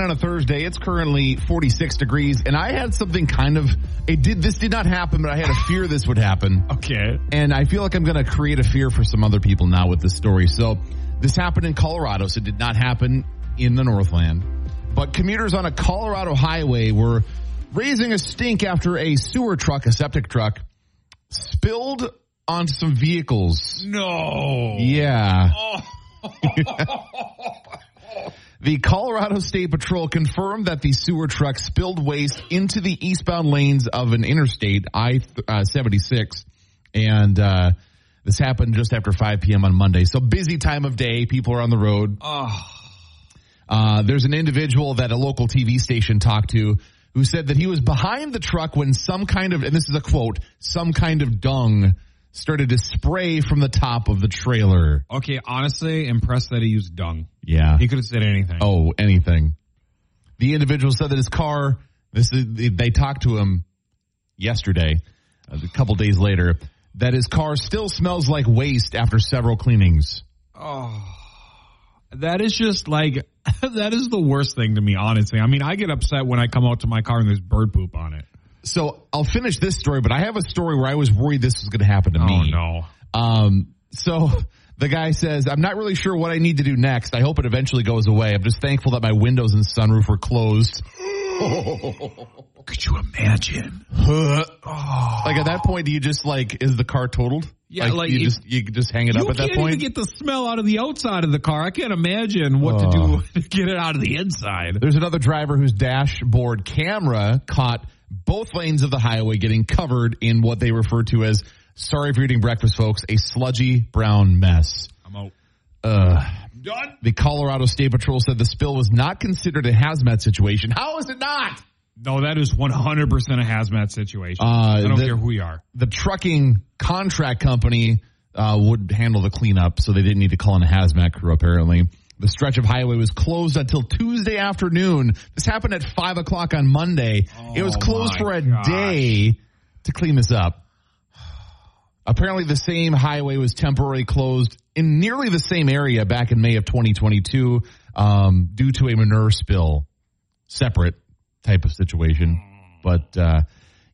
9 on a Thursday. It's currently 46 degrees and I had something kind of, it did, this did not happen, but I had a fear this would happen. Okay. And I feel like I'm going to create a fear for some other people now with this story. So this happened in Colorado, so it did not happen in the Northland. But commuters on a Colorado highway were raising a stink after a sewer truck, a septic truck, spilled on some vehicles. No. Yeah. Oh. The Colorado State Patrol confirmed that the sewer truck spilled waste into the eastbound lanes of an interstate, I-76. And, uh, this happened just after 5 p.m. on Monday. So busy time of day. People are on the road. Oh. Uh, there's an individual that a local TV station talked to who said that he was behind the truck when some kind of, and this is a quote, some kind of dung started to spray from the top of the trailer. Okay, honestly, impressed that he used dung. Yeah. He could have said anything. Oh, anything. The individual said that his car, this is, they talked to him yesterday, a couple days later, that his car still smells like waste after several cleanings. Oh. That is just like that is the worst thing to me, honestly. I mean, I get upset when I come out to my car and there's bird poop on it. So I'll finish this story, but I have a story where I was worried this was going to happen to Oh me. Oh no. Um, so the guy says, I'm not really sure what I need to do next. I hope it eventually goes away. I'm just thankful that my windows and sunroof were closed. Could you imagine? Like at that point, do you just like, is the car totaled? Yeah, like, you if- just, you just hang it up at that point. You can't even get the smell out of the outside of the car. I can't imagine what Oh. to do to get it out of the inside. There's another driver whose dashboard camera caught both lanes of the highway getting covered in what they refer to as, sorry for eating breakfast, folks, a sludgy brown mess. I'm out. Uh, Done. the Colorado State Patrol said the spill was not considered a hazmat situation. How is it not? No, that is 100% a hazmat situation. Uh, I don't the- care who you are. The trucking contract company uh, would handle the cleanup, so they didn't need to call in a hazmat crew. Apparently, the stretch of highway was closed until Tuesday afternoon. This happened at five o'clock on Monday. it was Oh, closed for a gosh. day to clean this up. Apparently, the same highway was temporarily closed in nearly the same area back in May of 2022 um, due to a manure spill. Separate type of situation, but uh,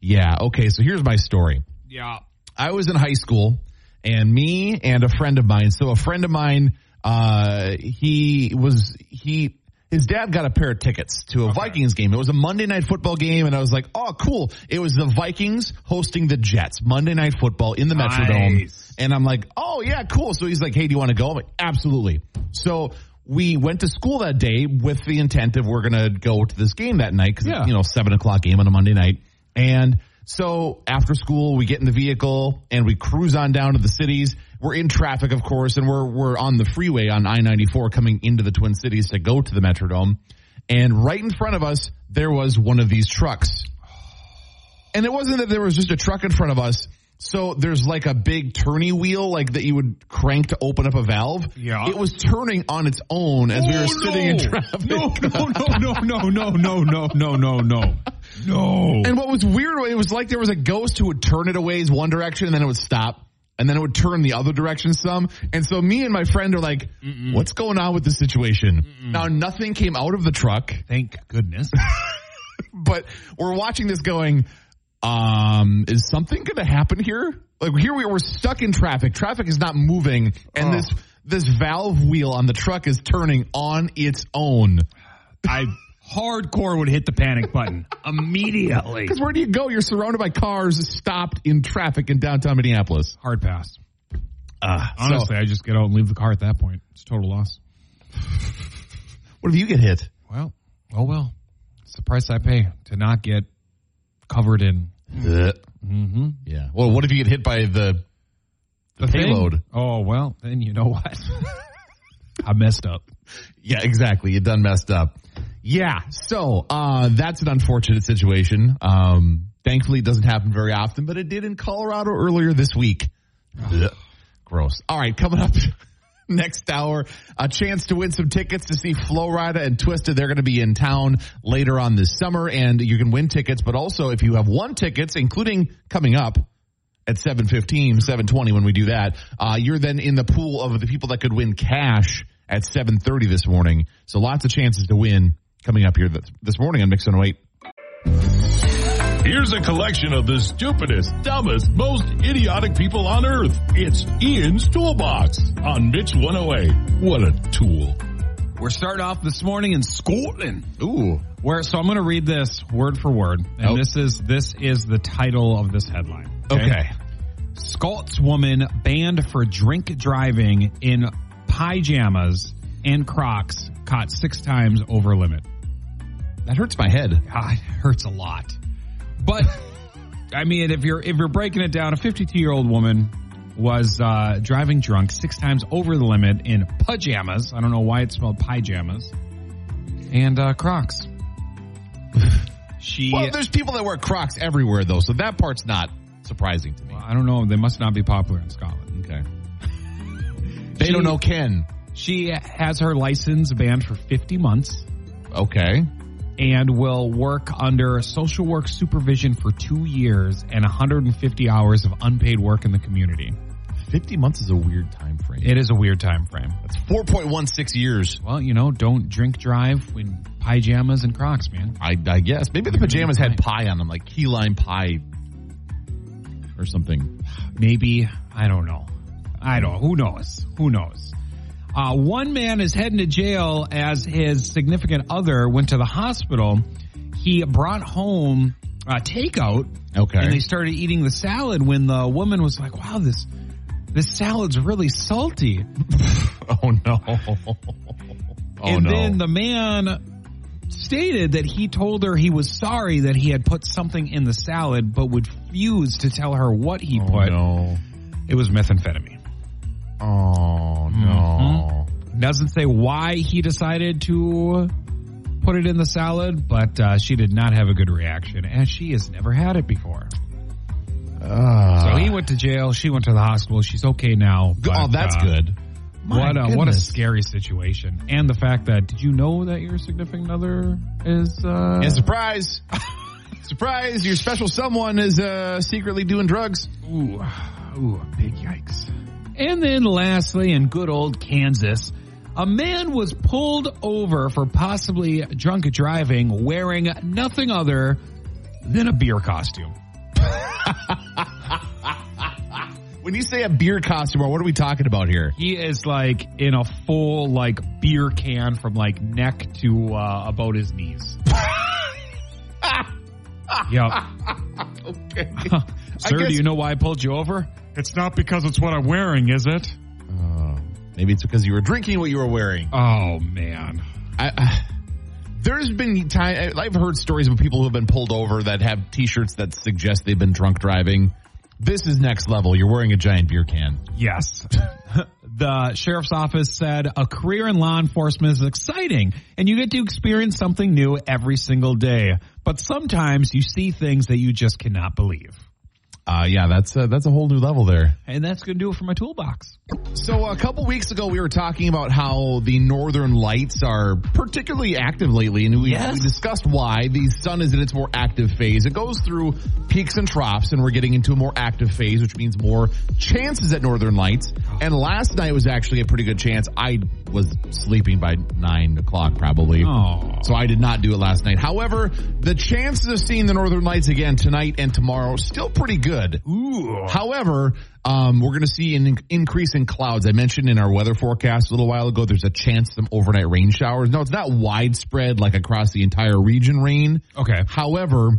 yeah. Okay, so here's my story. Yeah. I was in high school and me and a friend of mine. So a friend of mine, uh, he was, he, his dad got a pair of tickets to a Vikings game. It was a Monday night football game and I was like, oh, cool. It was the Vikings hosting the Jets, Monday night football in the Metrodome. Nice. And I'm like, oh yeah, cool. So he's like, hey, do you want to go? I'm like, absolutely. So we went to school that day with the intent of we're going to go to this game that night because, Yeah. you know, seven o'clock game on a Monday night. And so after school, we get in the vehicle and we cruise on down to the cities. We're in traffic, of course, and we're, we're on the freeway on I-94 coming into the Twin Cities to go to the Metrodome. And right in front of us, there was one of these trucks. And it wasn't that there was just a truck in front of us. So there's like a big turny wheel, like that you would crank to open up a valve. Yeah. It was turning on its own as we were Oh, sitting in traffic. No, no, no, no, no, no, no, no, no, no. No. And what was weird, it was like there was a ghost who would turn it away one direction and then it would stop. And then it would turn the other direction some. And so me and my friend are like, what's going on with this situation? Now nothing came out of the truck, Thank goodness. but we're watching this going, um, is something going to happen here? Like here we were stuck in traffic. Traffic is not moving and Oh. this, this valve wheel on the truck is turning on its own. I hardcore would hit the panic button immediately. Because where do you go? You're surrounded by cars stopped in traffic in downtown Minneapolis. Hard pass. Uh, Honestly, I just get out and leave the car at that point. It's a total loss. what if you get hit? Well, oh well. It's the price I pay to not get covered in Mm-hmm. Yeah. Well, what if you get hit by the the payload? Thing? Oh well, then you know what? I messed up. Yeah, exactly. You done messed up. Yeah. So, uh, that's an unfortunate situation. Um, thankfully it doesn't happen very often, but it did in Colorado earlier this week. Gross. All right. Coming up next hour, a chance to win some tickets to see Flo Rida and Twista. They're going to be in town later on this summer and you can win tickets, but also if you have won tickets, including coming up, at 715, 720 when we do that, uh, you're then in the pool of the people that could win cash at 730 this morning. So lots of chances to win coming up here this, this morning on Mix 108. Here's a collection of the stupidest, dumbest, most idiotic people on earth. It's Ian's Toolbox on Mix 108. What a tool. We're starting off this morning in Scotland. Ooh. Where so I'm going to read this word for word, and Oh. this is this is the title of this headline. Okay. Scotswoman banned for drink driving in pajamas and Crocs caught six times over limit. That hurts my head. God, it hurts a lot. But I mean, if you're if you're breaking it down, a 52 year old woman was uh, driving drunk six times over the limit in pajamas. I don't know why it's spelled pajamas and uh, Crocs. she, Well, there's people that wear Crocs everywhere, though, so that part's not surprising to me. I don't know. They must not be popular in Scotland. Okay. They She- don't know Ken. She has her license banned for 50 months Okay. and will work under social work supervision for two years and 150 hours of unpaid work in the community. 50 months is a weird time frame. It is a weird time frame. That's 4.16 years. Well, you know, don't drink drive in pajamas and Crocs, man. I, I guess. Maybe the pajamas had pie on them, like key lime pie or something. Maybe I don't know. I don't. Who knows? Who knows? Uh, one man is heading to jail as his significant other went to the hospital. He brought home uh, takeout, Okay. and they started eating the salad. When the woman was like, "Wow, this this salad's really salty," oh, no. Oh, and no. then the man stated that he told her he was sorry that he had put something in the salad, but would refuse to tell her what he oh, put. no. It was methamphetamine. Oh, no. Doesn't say why he decided to put it in the salad, but uh, she did not have a good reaction, and she has never had it before. Uh, So he went to jail. She went to the hospital. She's okay now. But, oh, that's uh, good. My What a, what a scary situation, and the fact that did you know that your significant other is uh, And surprise. surprise, your special someone is uh, secretly doing drugs. Ooh, ooh, big yikes. And then lastly, in good old Kansas, a man was pulled over for possibly drunk driving wearing nothing other than a beer costume. When you say a beer costume, what are we talking about here? He is like in a full like beer can from like neck to uh, about his knees. yep. Okay. Sir, guess- do you know why I pulled you over? It's not because it's what I'm wearing, is it? Uh, maybe it's because you were drinking what you were wearing. Oh man. I, I, there's been time I've heard stories of people who have been pulled over that have T-shirts that suggest they've been drunk driving. This is next level. You're wearing a giant beer can. Yes. the sheriff's office said a career in law enforcement is exciting and you get to experience something new every single day. But sometimes you see things that you just cannot believe. Uh, yeah, that's a, that's a whole new level there. And that's going to do it for my toolbox. So a couple weeks ago, we were talking about how the northern lights are particularly active lately, and we, Yes. we discussed why the sun is in its more active phase. It goes through peaks and troughs, and we're getting into a more active phase, which means more chances at northern lights. And last night was actually a pretty good chance. I was sleeping by nine o'clock, probably. Oh. So I did not do it last night. However, the chances of seeing the northern lights again tonight and tomorrow still pretty good. Ooh. However, um, we're going to see an in- increase in clouds. I mentioned in our weather forecast a little while ago, there's a chance some overnight rain showers. No, it's not widespread like across the entire region rain. Okay. However,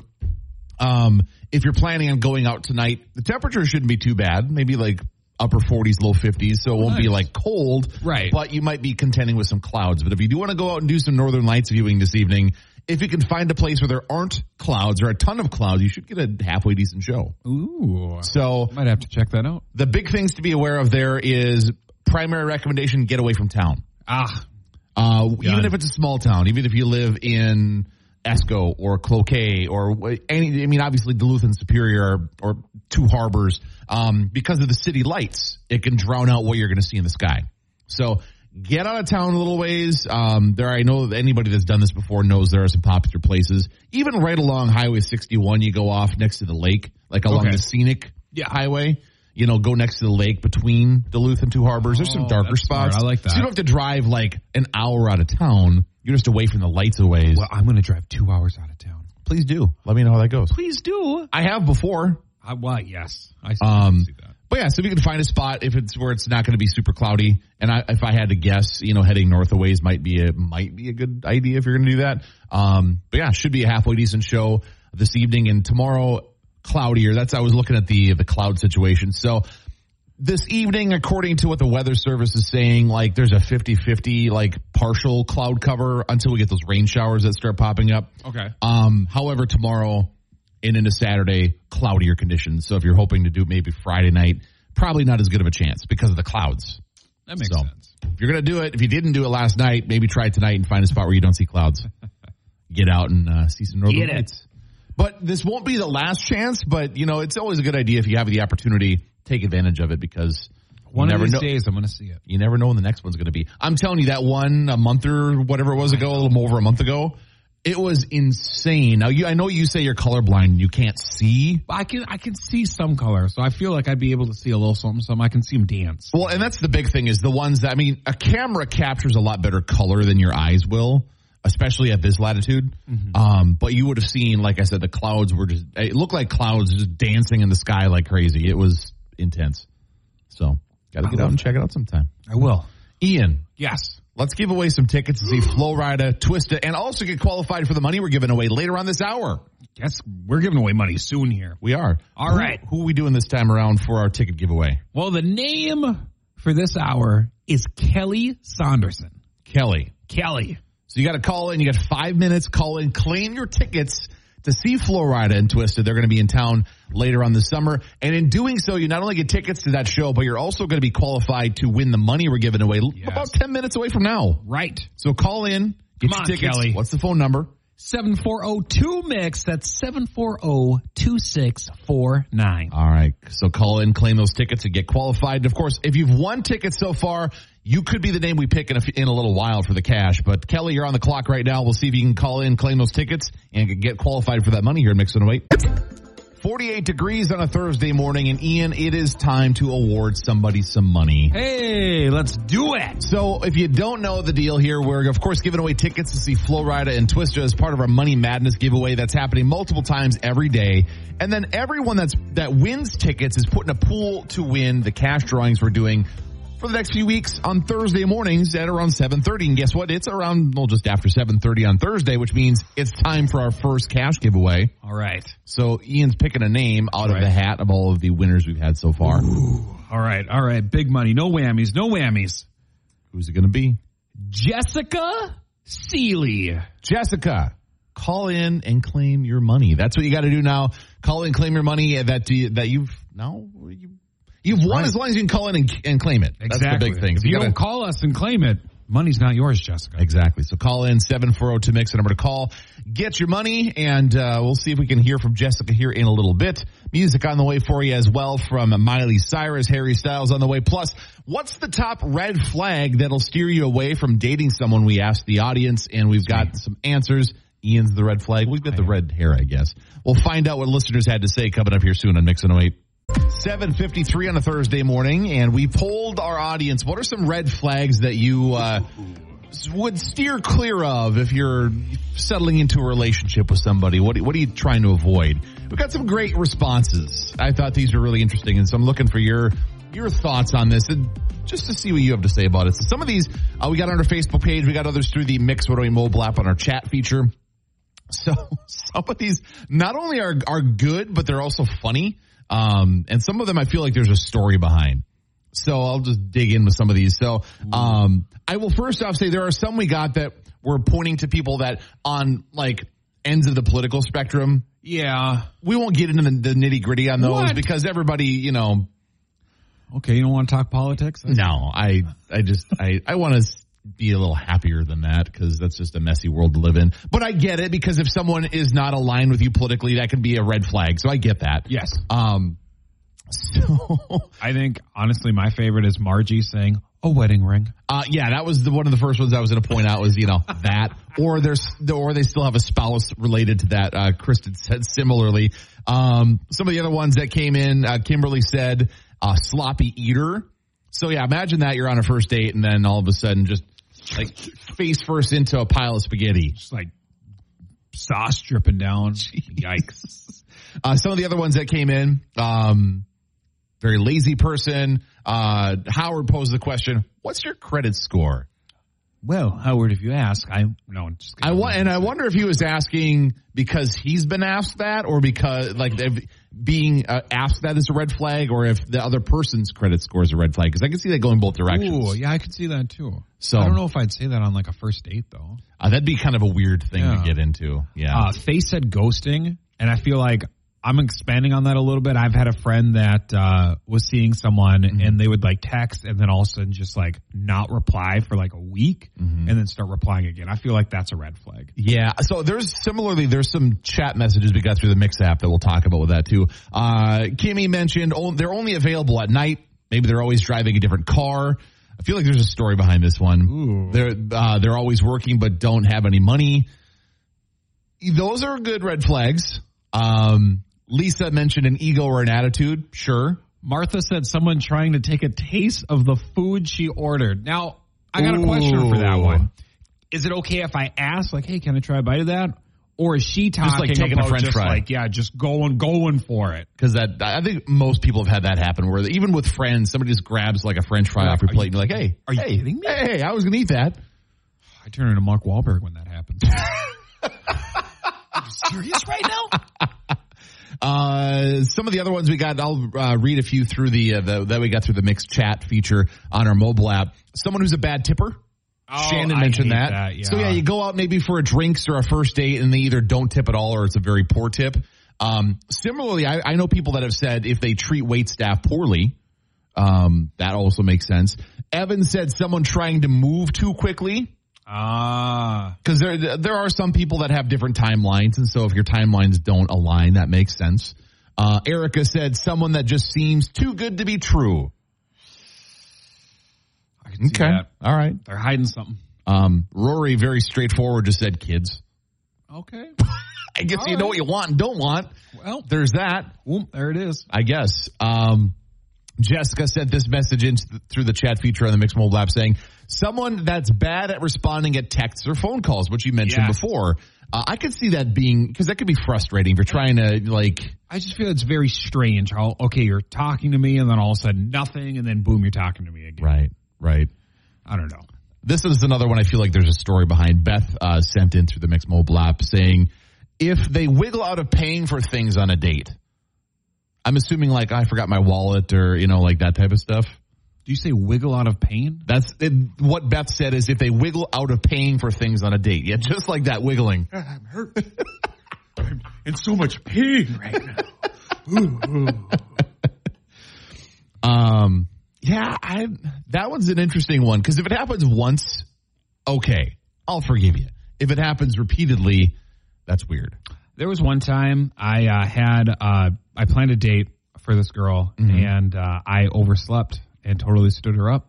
um, if you're planning on going out tonight, the temperature shouldn't be too bad. Maybe like upper 40s, low 50s. So it won't be like cold. Right. But you might be contending with some clouds. But if you do want to go out and do some northern lights viewing this evening, if you can find a place where there aren't clouds or a ton of clouds, you should get a halfway decent show. Ooh. So Might have to check that out. the big things to be aware of there is primary recommendation: get away from town. Ah. Uh, even if it's a small town, even if you live in Esko or Cloquet or any, I mean, obviously Duluth and Superior or two harbors, um, because of the city lights, it can drown out what you're going to see in the sky. So get out of town a little ways. Um, there, I know that anybody that's done this before knows there are some popular places. Even right along Highway 61, you go off next to the lake, like along Okay. the scenic Yeah. highway. You know, go next to the lake between Duluth and Two Harbors. There's some Oh, darker that's smart. spots. I like that. So you don't have to drive like an hour out of town. you're just away from the lights a ways. Well, I'm going to drive two hours out of town. please do. Let me know how that goes. Please do. I have before. I, well, yes. I see, Um, see that. But yeah, so if you can find a spot if it's where it's not going to be super cloudy, and I, if I had to guess, you know, heading north a ways might be a might be a good idea if you're going to do that. Um, but yeah, should be a halfway decent show this evening and tomorrow cloudier. That's I was looking at the the cloud situation. So this evening, according to what the weather service is saying, like there's a 50-50 like partial cloud cover until we get those rain showers that start popping up. Okay. Um, however, tomorrow and into Saturday, cloudier conditions. So if you're hoping to do maybe Friday night, probably not as good of a chance because of the clouds. That makes So sense. if you're going to do it, if you didn't do it last night, maybe try it tonight and find a spot where you don't see clouds. Get out and uh, see some northern lights. But this won't be the last chance. But you know, it's always a good idea if you have the opportunity, take advantage of it because One you of never these know. days, I'm going to see it. You never know when the next one's going to be. I'm telling you that one a month or whatever it was ago, a little more over a month ago. It was insane. Now you, I know you say you're colorblind and you can't see. I can I can see some color, so I feel like I'd be able to see a little something. Something I can see them dance. Well, and that's the big thing is the ones that, I mean, a camera captures a lot better color than your eyes will, especially at this latitude. Um, but you would have seen, like I said, the clouds were just, it looked like clouds just dancing in the sky like crazy. It was intense. So, gotta get out and check it out sometime. I will. Ian, Yes. Let's give away some tickets to see Flo Rida, Twista, and also get qualified for the money we're giving away later on this hour. Guess we're giving away money soon here. We are. All Who- right. Who are we doing this time around for our ticket giveaway? Well, the name for this hour is Kelly Saunderson. Kelly. Kelly. So you got to call in. You got five minutes. Call in. Claim your tickets to see Flo Rida and Twista. They're going to be in town later on this summer. And in doing so, you not only get tickets to that show, but you're also going to be qualified to win the money we're giving away Yes. about 10 minutes away from now. Right. So call in. Get Come your on, tickets. Kelly. What's the phone number? 7402 mix. That's 740-2649. All right. So call in, claim those tickets, and get qualified. And of course, if you've won tickets so far, you could be the name we pick in a, in a little while for the cash. But Kelly, you're on the clock right now. We'll see if you can call in, claim those tickets, and get qualified for that money here in Mix 108. 48 degrees on a Thursday morning, and Ian, it is time to award somebody some money. Hey, let's do it. So, if you don't know the deal here, we're of course giving away tickets to see Flo Rida and Twista as part of our Money Madness giveaway that's happening multiple times every day. And then everyone that's that wins tickets is put in a pool to win the cash drawings we're doing for the next few weeks on Thursday mornings at around 7:30. And guess what? It's around well just after 7:30 on Thursday, which means it's time for our first cash giveaway. All right. So Ian's picking a name out of the hat of all of the winners we've had so far. All right. All right. Big money. No whammies. No whammies. Who's it going to be? Jessica Seeley. Jessica, call in and claim your money. That's what you got to do now. Call in, claim your money that you, that you've now you, you've won right. as long as you can call in and, and claim it. That's the big thing. If So you gotta- don't call us and claim it, money's not yours, Jessica. Exactly. So call in 740 mix the number to call. Get your money and uh, we'll see if we can hear from Jessica here in a little bit. Music on the way for you as well from Miley Cyrus, Harry Styles on the way. Plus, what's the top red flag that'll steer you away from dating someone? We asked the audience and we've got some answers. Ian's the red flag. We've got the red hair, I guess. We'll find out what listeners had to say coming up here soon on Mix and 08. 753 on a Thursday morning, and we polled our audience. What are some red flags that you uh, would steer clear of if you're settling into a relationship with somebody? What, what are you trying to avoid? We got some great responses. I thought these were really interesting, and so I'm looking for your your thoughts on this, and just to see what you have to say about it. So some of these uh, we got on our Facebook page. We got others through the Mix What mobile app on our chat feature. So some of these not only are are good, but they're also funny. Um, and some of them I feel like there's a story behind. So I'll just dig in with some of these. So um, I will first off say there are some we got that were pointing to people that on like ends of the political spectrum. Yeah. We won't get into the, the nitty gritty on those What? because everybody, you know, Okay. You don't want to talk politics? no, I, I just, I, I want to be a little happier than that because that's just a messy world to live in. But I get it because if someone is not aligned with you politically, that can be a red flag. So I get that. Yes. Um, so, I think honestly, my favorite is Margie saying a wedding ring. uh, yeah, that was the, one of the first ones I was going to point out was, you know, that, or there's, or they still have a spouse related to that. Uh, Kristen said similarly. Um, some of the other ones that came in, uh, Kimberly said, uh, sloppy eater. So yeah, imagine that you're on a first date and then all of a sudden just like face first into a pile of spaghetti. Just like sauce dripping down. Yikes. Uh, some of the other ones that came in, um, very lazy person. Uh, Howard posed the question, what's your credit score? Well, Howard, if you ask, I no. Just I wa- and I wonder if he was asking because he's been asked that, or because like being uh, asked that is a red flag, or if the other person's credit score is a red flag. Because I can see that going both directions. Ooh, yeah, I could see that too. So- I don't know if I'd say that on like a first date though. Uh, that'd be kind of a weird thing Yeah. to get into. Yeah. Uh, Faye said ghosting, and I feel like I'm expanding on that a little bit. I've had a friend that uh, was seeing someone, and they would like text, and then all of a sudden just like not reply for like a week, and then start replying again. I feel like that's a red flag. Yeah. So there's similarly there's some chat messages we got through the Mix app that we'll talk about with that too. Uh, Kimmy mentioned oh, they're only available at night. Maybe they're always driving a different car. I feel like there's a story behind this one. Ooh. They're uh, they're always working but don't have any money. Those are good red flags. Um, Lisa mentioned an ego or an attitude. Sure. Martha said someone trying to take a taste of the food she ordered. Now, I got a question for that one. Is it okay if I ask, like, hey, can I try a bite of that? Or is she talking just like taking a about french just fry. like, yeah, just going, going for it? Because that, I think most people have had that happen where even with friends, somebody just grabs like a French fry off your plate you- and you're like, hey, are you hey, kidding me? Hey, I was gonna eat that. I turn into Mark Wahlberg when that happens. Are you serious right now? Uh, some of the other ones we got, I'll uh, read a few through the, uh, the that we got through the mixed chat feature on our mobile app. Someone who's a bad tipper. Shannon Oh, I mentioned that. that, yeah. So yeah, you go out maybe for a drinks or a first date and they either don't tip at all or it's a very poor tip. Um, similarly, I, I know people that have said if they treat wait staff poorly, um, that also makes sense. Evan said someone trying to move too quickly Ah, because there there are some people that have different timelines, and so if your timelines don't align, that makes sense. Uh, Erica said someone that just seems too good to be true. I can see that. all right. They're hiding something. Um, Rory, very straightforward, just said kids. Okay. I guess All you know right. what you want and don't want. Well, There's that. there it is. I guess. Um, Jessica sent this message in th- through the chat feature on the Mixed Mobile app saying, someone that's bad at responding at texts or phone calls, which you mentioned Yes. before. Uh, I could see that being, because that could be frustrating if you're trying to, like, I just feel it's very strange how, okay, you're talking to me and then all of a sudden nothing and then boom, you're talking to me again. right, right. I don't know. This is another one I feel like there's a story behind. Beth uh, sent in through the Mix Mobile app saying, if they wiggle out of paying for things on a date, I'm assuming like I forgot my wallet or, you know, like that type of stuff. Do you say wiggle out of pain? That's it, what Beth said is if they wiggle out of paying for things on a date. Yeah, just like that wiggling. I'm hurt. I'm in so much pain right now. Um, yeah, I, that one's an interesting one because if it happens once, okay, I'll forgive you. If it happens repeatedly, that's weird. There was one time I uh, had uh, I planned a date for this girl and uh, I overslept and totally stood her up,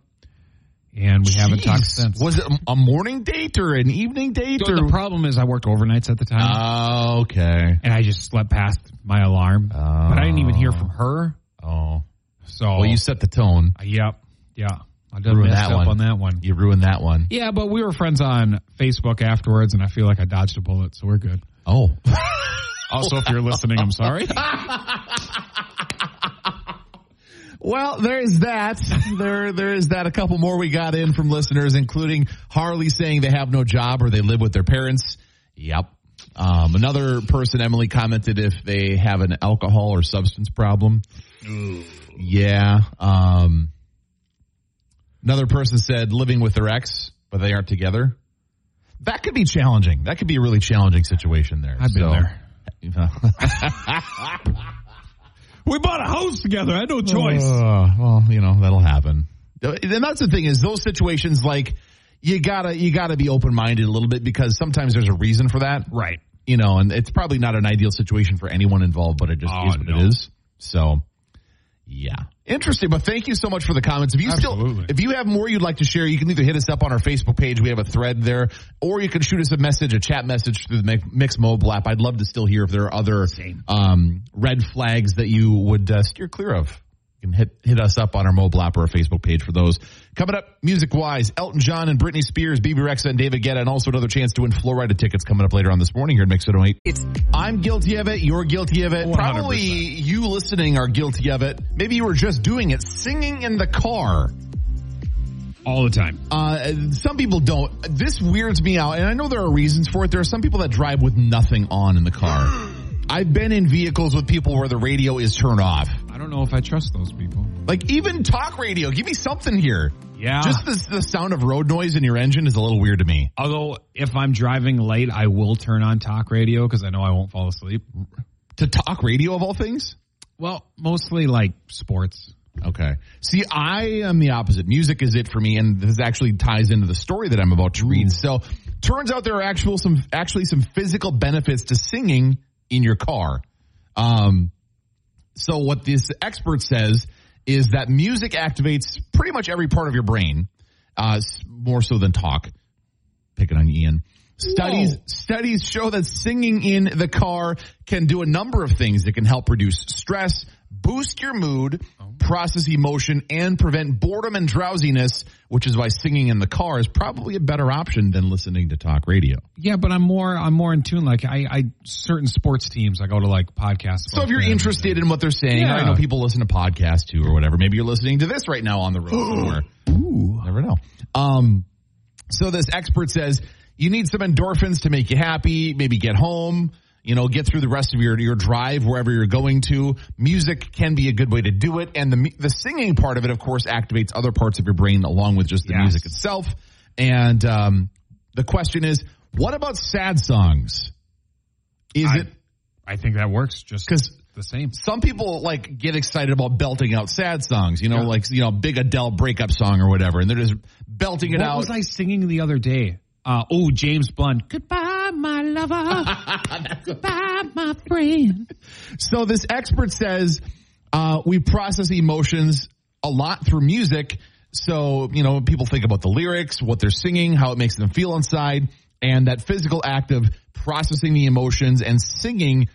and we haven't talked since. Was it a morning date or an evening date? So or? the problem is I worked overnights at the time, Oh, okay. and I just slept past my alarm, but I didn't even hear from her. Oh, So well, you set the tone. Uh, yep, yeah, I Ruined messed that up one. on that one. You ruined that one. Yeah, but we were friends on Facebook afterwards, and I feel like I dodged a bullet, so we're good. Oh, Also, if you're listening, I'm sorry. well, there's that. There, there is that. A couple more we got in from listeners, including Harley saying they have no job or they live with their parents. Yep. Um, another person, Emily, commented if they have an alcohol or substance problem. Yeah. Um, another person said living with their ex, but they aren't together. That could be challenging. That could be a really challenging situation there. I've been So- there. We bought a house together. I had no choice. Uh, well, you know that'll happen. And that's the thing is those situations like you gotta you gotta be open minded a little bit because sometimes there's a reason for that, right. you know, and it's probably not an ideal situation for anyone involved, but it just Oh, is what no. it is. So, yeah, interesting. But thank you so much for the comments. If you still, if you have more you'd like to share, you can either hit us up on our Facebook page. We have a thread there, or you can shoot us a message, a chat message through the Mi- Mix Mobile app. I'd love to still hear if there are other Same. um, red flags that you would uh, steer clear of. You can hit hit us up on our mobile app or our Facebook page for those. Coming up, music wise, Elton John and Britney Spears, Bebe Rexha and David Guetta, and also another chance to win Flo Rida tickets coming up later on this morning here at Mix 108. It's I'm guilty of it. You're guilty of it. 100%. Probably you listening are guilty of it. Maybe you were just doing it, singing in the car. all the time. Uh, some people don't. This weirds me out, and I know there are reasons for it. There are some people that drive with nothing on in the car. I've been in vehicles with people where the radio is turned off. Don't know if I trust those people. Like even talk radio, give me something here. Yeah. Just the, the sound of road noise in your engine is a little weird to me. Although if I'm driving late, I will turn on talk radio because I know I won't fall asleep. To talk radio of all things? Well, mostly like sports. Okay. See, I am the opposite. Music is it for me, and this actually ties into the story that I'm about to read. So, turns out there are actual some actually some physical benefits to singing in your car. Um, so what this expert says is that music activates pretty much every part of your brain, uh, more so than talk. Picking on Ian. Studies Whoa. studies show that singing in the car can do a number of things that can help reduce stress, boost your mood, process emotion, and prevent boredom and drowsiness, which is why singing in the car is probably a better option than listening to talk radio. Yeah, but I'm more I'm more in tune. Like I, I certain sports teams, I go to like podcasts. So if you're interested in what they're saying, Yeah. I know people listen to podcasts too or whatever. Maybe you're listening to this right now on the road somewhere. Ooh. Never know. Um, so this expert says you need some endorphins to make you happy, maybe get home, you know, get through the rest of your, your drive wherever you're going to. Music can be a good way to do it. And the, the singing part of it, of course, activates other parts of your brain along with just the Yes. music itself. And, um, the question is, what about sad songs? Is I, it I think that works just because the same. some people like get excited about belting out sad songs, you know, Yeah. like you know, big Adele breakup song or whatever, and they're just belting it What out. What was I singing the other day? Uh, oh, James Blunt. Goodbye, lover. Goodbye, my friend. So this expert says uh, we process emotions a lot through music. So you know, people think about the lyrics, what they're singing, how it makes them feel inside, and that physical act of processing the emotions and singing.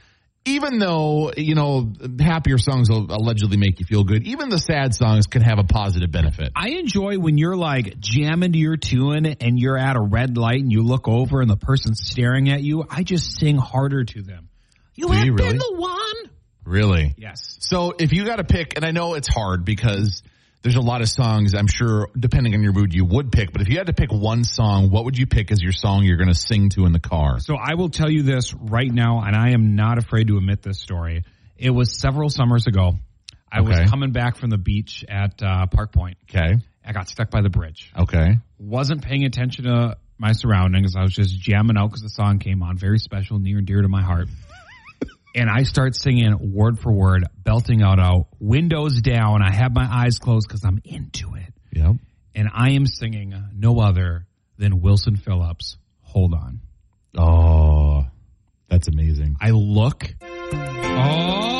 Even though you know happier songs will allegedly make you feel good, even the sad songs can have a positive benefit. I enjoy when you're like jamming to your tune and you're at a red light and you look over and the person's staring at you. I just sing harder to them. You Do have you really? been the one. Really? Yes. So if you got to pick, and I know it's hard because there's a lot of songs I'm sure, depending on your mood, you would pick. But if you had to pick one song, what would you pick as your song you're going to sing to in the car? So I will tell you this right now, and I am not afraid to admit this story. It was several summers ago. I Okay. was coming back from the beach at uh, Park Point. Okay. I got stuck by the bridge. Okay. Wasn't paying attention to my surroundings. I was just jamming out because the song came on. Very special, near and dear to my heart. And I start singing word for word, belting out out, windows down. I have my eyes closed because I'm into it. Yep. And I am singing no other than Wilson Phillips. Hold on. Oh, that's amazing. I look. Oh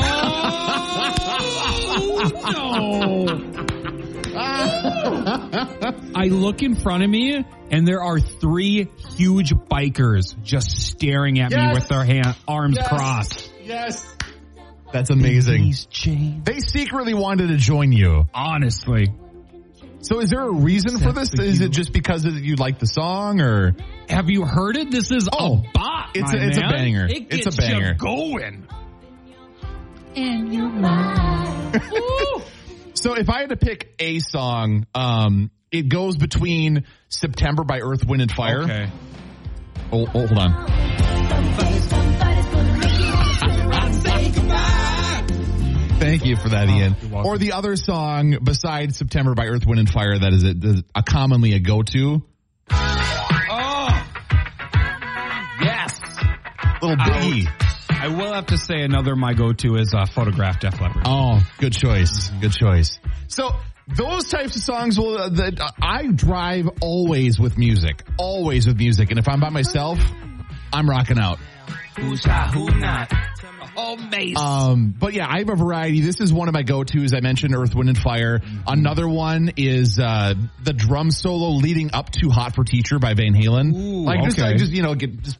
no! I look in front of me, and there are three huge bikers just staring at me with their hand, arms Yes! crossed. Yes. That's amazing. They secretly wanted to join you. Honestly, So is there a reason for this? That's Is it just because of- you like the song or? have you heard it? This is Oh, a bot. it's my a- it's a banger. It It's a gets banger. You going. So if I had to pick a song, um, it goes between September by Earth, Wind and Fire. Okay. Oh, oh, hold on. Thank you for that, Ian. you're. Or the other song besides September by Earth, Wind and Fire that is a, a commonly a go-to. Oh. Yes. Little Biggie. I will have to say another my go-to is uh, photograph Def Leppard. Oh, good choice. Good choice. So those types of songs will. Uh, that uh, I drive always with music, always with music, and if I'm by myself, I'm rocking out. Who's hot, who not? Mace. Um, but yeah, I have a variety. This is one of my go-tos. I mentioned Earth, Wind, and Fire. Another one is uh, the drum solo leading up to "Hot for Teacher" by Van Halen. Ooh, like just, okay. like just you know, get just.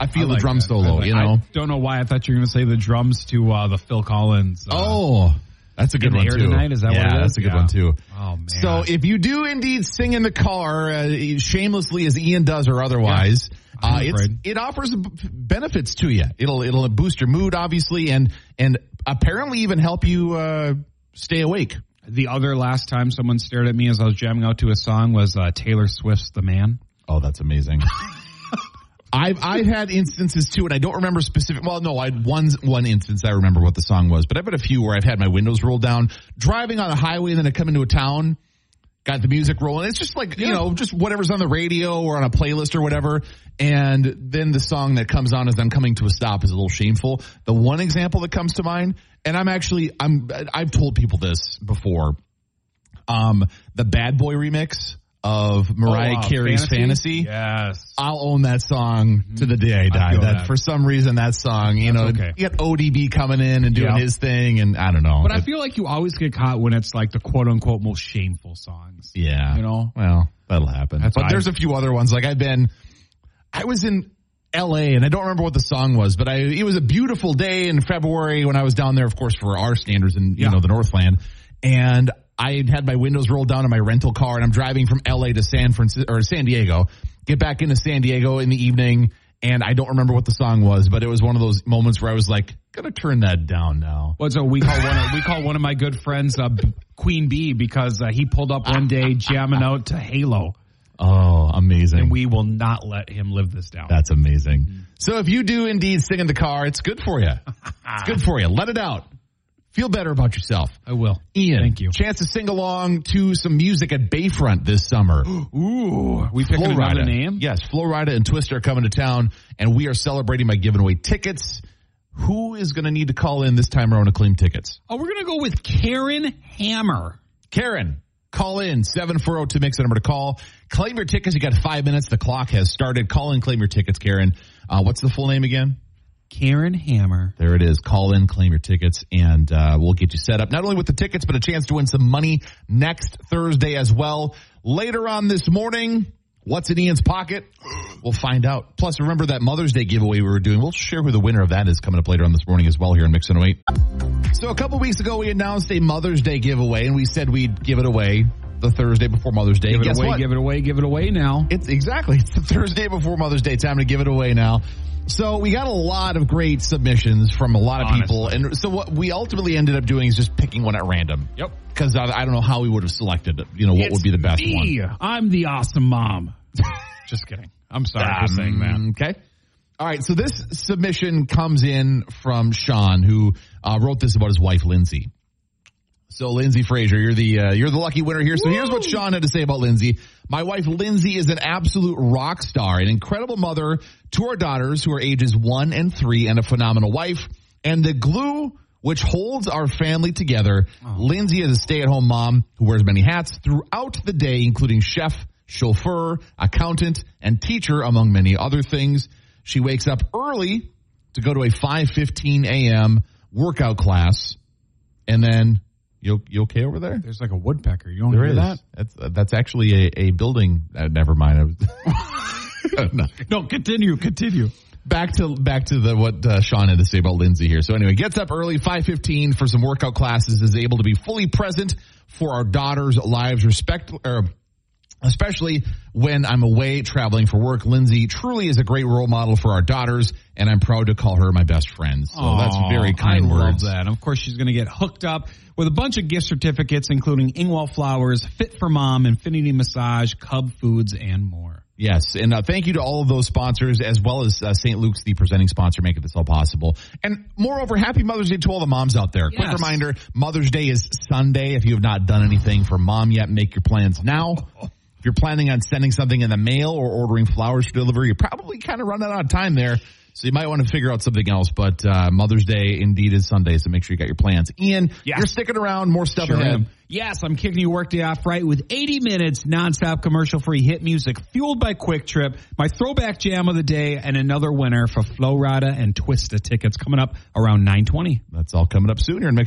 I feel I the drum that. Solo. like- you know. I don't know why I thought you were going to say the drums to uh, the Phil Collins. Uh, oh, That's a good in one too. tonight. Is that yeah, what it is? that's a good Yeah. one too. Oh man. So if you do indeed sing in the car, uh, shamelessly as Ian does or otherwise, I'm uh, it offers benefits to you. It'll it'll boost your mood, obviously, and and apparently even help you uh, stay awake. the other last time someone stared at me as I was jamming out to a song was uh, Taylor Swift's "The Man." Oh, that's amazing. I've I've had instances too, and I don't remember specific. Well, no, I had one one instance I remember what the song was, but I've had a few where I've had my windows rolled down, driving on a highway, and then I come into a town, got the music rolling. It's just like you know, just whatever's on the radio or on a playlist or whatever, and then the song that comes on as I'm coming to a stop is a little shameful. The one example that comes to mind, and I'm actually I'm I've told people this before, um, the Bad Boy remix of Mariah Oh, uh, Carey's Fantasy. Yes. I'll own that song to the day I die. feel that, that. for some reason that song, you know, okay. you got ODB coming in and doing Yeah. his thing, and I don't know. But I feel like you always get caught when it's like the quote unquote most shameful songs. yeah, You know? well, that'll happen. That's but there's a few other ones. Like I've been, I was in L.A. and I don't remember what the song was, but I it was a beautiful day in February when I was down there, of course, for our standards in you Yeah. know the Northland, and I had my windows rolled down in my rental car, and I'm driving from L.A. to San Francisco or San Diego. Get back into San Diego in the evening, and I don't remember what the song was, but it was one of those moments where I was like, "Gonna turn that down now." What's so we call one of, we call one of my good friends uh, Queen Bee because uh, he pulled up one day jamming out to Halo, Oh, amazing! and we will not let him live this down. That's amazing. So if you do indeed sing in the car, it's good for you. it's good for you. Let it out. Feel better about yourself. I will. Ian, Thank you. Chance to sing along to some music at Bayfront this summer. Ooh, we picking another name. Yes, Flo Rida and Twista are coming to town, and we are celebrating by giving away tickets. Who is going to need to call in this time around to claim tickets? Oh, we're gonna go with Karen Hammer. Karen, call in 740 to mix the number to call. Claim your tickets. You got five minutes. The clock has started. Call in, claim your tickets, Karen. Uh, what's the full name again? Karen Hammer. There it is. Call in, claim your tickets, and uh, we'll get you set up not only with the tickets, but a chance to win some money next Thursday as well. Later on this morning, what's in Ian's pocket? We'll find out. Plus, remember that Mother's Day giveaway we were doing. We'll share who the winner of that is coming up later on this morning as well here in Mix 8. So a couple weeks ago, we announced a Mother's Day giveaway, and we said we'd give it away the Thursday before Mother's Day. Give it away, what? give it away, give it away now. It's exactly. It's the Thursday before Mother's Day. Time to give it away now. So we got a lot of great submissions from a lot of people, and so what we ultimately ended up doing is just picking one at random. Yep. Because I, I don't know how we would have selected. You know what would be the best me. one. I'm the awesome mom. Just kidding. I'm sorry for saying that. Um, Okay. All right. So this submission comes in from Sean, who uh, wrote this about his wife Lindsay. So Lindsay Frazier, you're the uh, you're the lucky winner here. So here's what Sean had to say about Lindsay. My wife Lindsay is an absolute rock star, an incredible mother to our daughters who are ages one and three, and a phenomenal wife. And the glue which holds our family together. Lindsay is a stay-at-home mom who wears many hats throughout the day, including chef, chauffeur, accountant, and teacher, among many other things. She wakes up early to go to a 5:15 a.m. workout class, and then you you okay over there? There's like a woodpecker. You don't There hear is. that? That's uh, that's actually a, a building. Uh, never mind. I was- No. No, continue, continue. Back to back to the what uh, Sean had to say about Lindsay here. So anyway, gets up early, five fifteen for some workout classes. Is able to be fully present for our daughters' lives, respect or especially when I'm away traveling for work. Lindsay truly is a great role model for our daughters, and I'm proud to call her my best friend. So that's very kind I words. love that. And of course, she's going to get hooked up with a bunch of gift certificates, including Ingwell Flowers, Fit for Mom, Infinity Massage, Cub Foods, and more. Yes, and uh, thank you to all of those sponsors, as well as uh, St. Luke's, the presenting sponsor, making this all possible. And moreover, happy Mother's Day to all the moms out there. Quick reminder: Mother's Day is Sunday. If you have not done anything for mom yet, make your plans now. If you're planning on sending something in the mail or ordering flowers for delivery, you're probably kind of running out of time there. So you might want to figure out something else. But uh, Mother's Day indeed is Sunday, so make sure you got your plans. Ian, you're sticking around. More stuff Sure ahead. am. Yes, I'm kicking your workday off right with 80 minutes nonstop commercial free hit music fueled by Kwik Trip, my throwback jam of the day, and another winner for Flo Rida and Twista tickets coming up around 920. That's all coming up soon here in Mix.